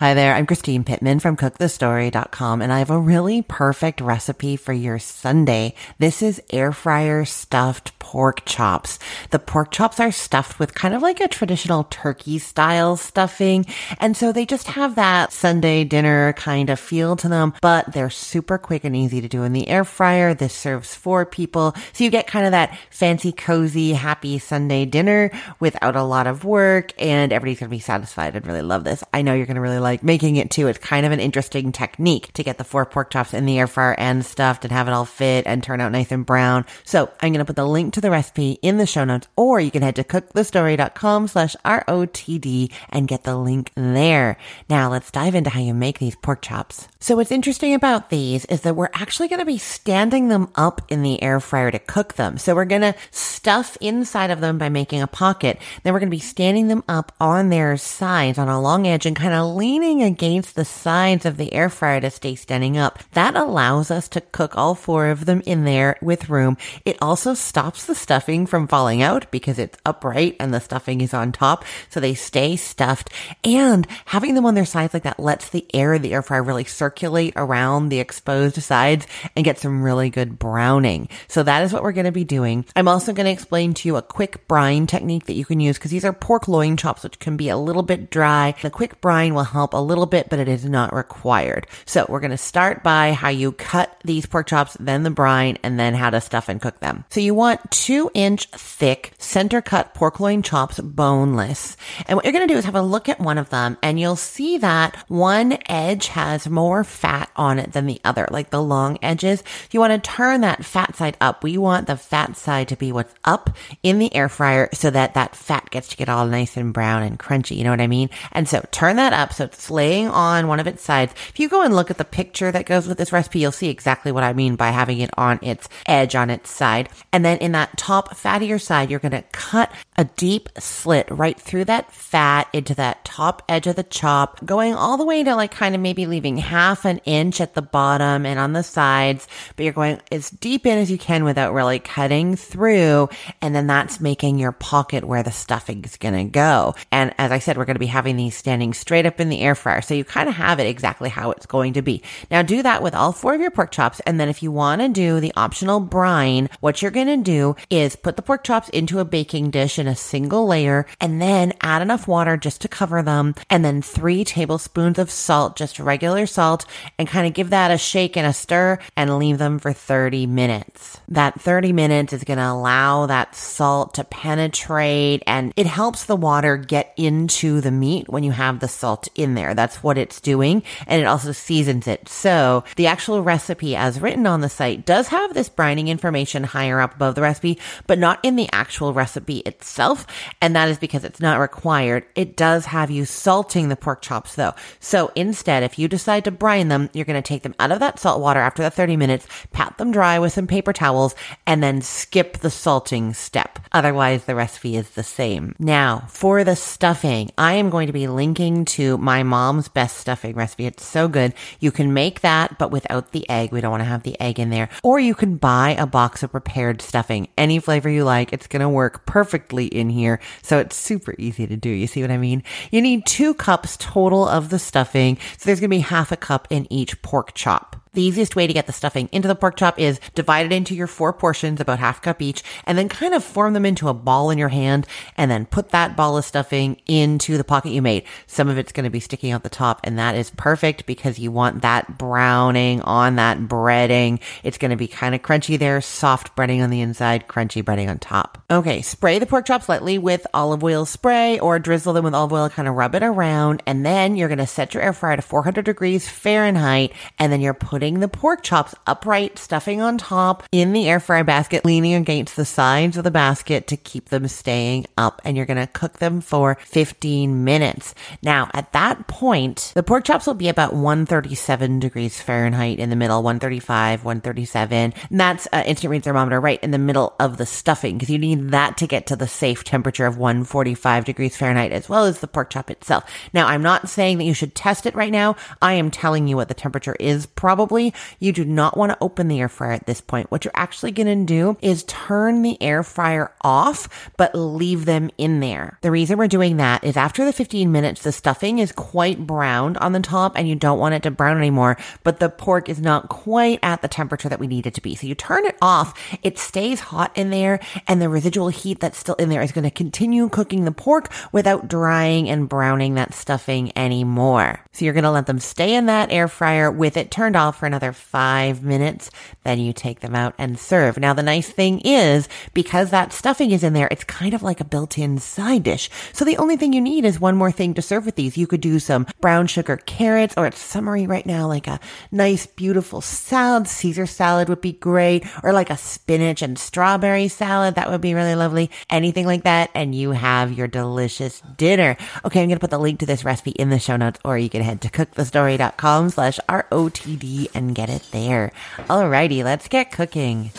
Hi there, I'm Christine Pittman from cookthestory.com and I have a really perfect recipe for your Sunday. This is air fryer stuffed pork chops. The pork chops are stuffed with kind of like a traditional turkey style stuffing. And so they just have that Sunday dinner kind of feel to them, but they're super quick and easy to do in the air fryer. This serves four people. So you get kind of that fancy, cozy, happy Sunday dinner without a lot of work and everybody's going to be satisfied and really love this. I know you're going to really like like making it too. It's kind of an interesting technique to get the four pork chops in the air fryer and stuffed and have it all fit and turn out nice and brown. So I'm going to put the link to the recipe in the show notes, or you can head to cookthestory.com slash ROTD and get the link there. Now let's dive into how you make these pork chops. So what's interesting about these is that we're actually going to be standing them up in the air fryer to cook them. So we're going to stuff inside of them by making a pocket. Then we're going to be standing them up on their sides on a long edge and kind of leaning leaning against the sides of the air fryer to stay standing up. That allows us to cook all four of them in there with room. It also stops the stuffing from falling out because it's upright and the stuffing is on top. So they stay stuffed and having them on their sides like that lets the air in the air fryer really circulate around the exposed sides and get some really good browning. So that is what we're going to be doing. I'm also going to explain to you a quick brine technique that you can use because these are pork loin chops, which can be a little bit dry. The quick brine will help help a little bit, but it is not required. So we're going to start by how you cut these pork chops, then the brine, and then how to stuff and cook them. So you want two inch thick center cut pork loin chops, boneless. And what you're going to do is have a look at one of them and you'll see that one edge has more fat on it than the other, like the long edges. You want to turn that fat side up. We want the fat side to be what's up in the air fryer so that that fat gets to get all nice and brown and crunchy. You know what I mean? And so turn that up so it's laying on one of its sides. If you go and look at the picture that goes with this recipe, you'll see exactly what I mean by having it on its edge on its side. And then in that top fattier side, you're going to cut a deep slit right through that fat into that top edge of the chop, going all the way to like kind of maybe leaving half an inch at the bottom and on the sides, but you're going as deep in as you can without really cutting through. And then that's making your pocket where the stuffing is going to go. And as I said, we're going to be having these standing straight up in the air air fryer. So you kind of have it exactly how it's going to be. Now do that with all four of your pork chops. And then if you want to do the optional brine, what you're going to do is put the pork chops into a baking dish in a single layer and then add enough water just to cover them. And then three tablespoons of salt, just regular salt and kind of give that a shake and a stir and leave them for 30 minutes. That 30 minutes is going to allow that salt to penetrate and it helps the water get into the meat when you have the salt in there there. That's what it's doing. And it also seasons it. So the actual recipe as written on the site does have this brining information higher up above the recipe, but not in the actual recipe itself. And that is because it's not required. It does have you salting the pork chops though. So instead, if you decide to brine them, you're going to take them out of that salt water after the 30 minutes, pat them dry with some paper towels, and then skip the salting step. Otherwise, the recipe is the same. Now, for the stuffing, I am going to be linking to my mom's best stuffing recipe. It's so good. You can make that, but without the egg. We don't want to have the egg in there. Or you can buy a box of prepared stuffing. Any flavor you like. It's going to work perfectly in here. So it's super easy to do. You see what I mean? You need two cups total of the stuffing. So there's going to be half a cup in each pork chop. The easiest way to get the stuffing into the pork chop is divide it into your four portions, about half cup each, and then kind of form them into a ball in your hand and then put that ball of stuffing into the pocket you made. Some of it's going to be sticking out the top and that is perfect because you want that browning on that breading. It's going to be kind of crunchy there, soft breading on the inside, crunchy breading on top. Okay, spray the pork chops lightly with olive oil spray or drizzle them with olive oil, kind of rub it around, and then you're going to set your air fryer to 400 degrees Fahrenheit and then you're putting putting the pork chops upright, stuffing on top in the air fry basket, leaning against the sides of the basket to keep them staying up. And you're going to cook them for 15 minutes. Now, at that point, the pork chops will be about 137 degrees Fahrenheit in the middle, 135, 137. And that's an instant read thermometer right in the middle of the stuffing because you need that to get to the safe temperature of 145 degrees Fahrenheit as well as the pork chop itself. Now, I'm not saying that you should test it right now. I am telling you what the temperature is probably probably you do not want to open the air fryer at this point. What you're actually going to do is turn the air fryer off, but leave them in there. The reason we're doing that is after the 15 minutes, the stuffing is quite browned on the top and you don't want it to brown anymore, but the pork is not quite at the temperature that we need it to be. So you turn it off, it stays hot in there and the residual heat that's still in there is going to continue cooking the pork without drying and browning that stuffing anymore. So you're going to let them stay in that air fryer with it turned off for another five minutes. Then you take them out and serve. Now, the nice thing is because that stuffing is in there, it's kind of like a built-in side dish. So the only thing you need is one more thing to serve with these. You could do some brown sugar carrots or it's summery right now, like a nice, beautiful salad. Caesar salad would be great or like a spinach and strawberry salad. That would be really lovely. Anything like that. And you have your delicious dinner. Okay. I'm going to put the link to this recipe in the show notes or you can head to cookthestory.com slash ROTD and get it there. Alrighty, let's get cooking.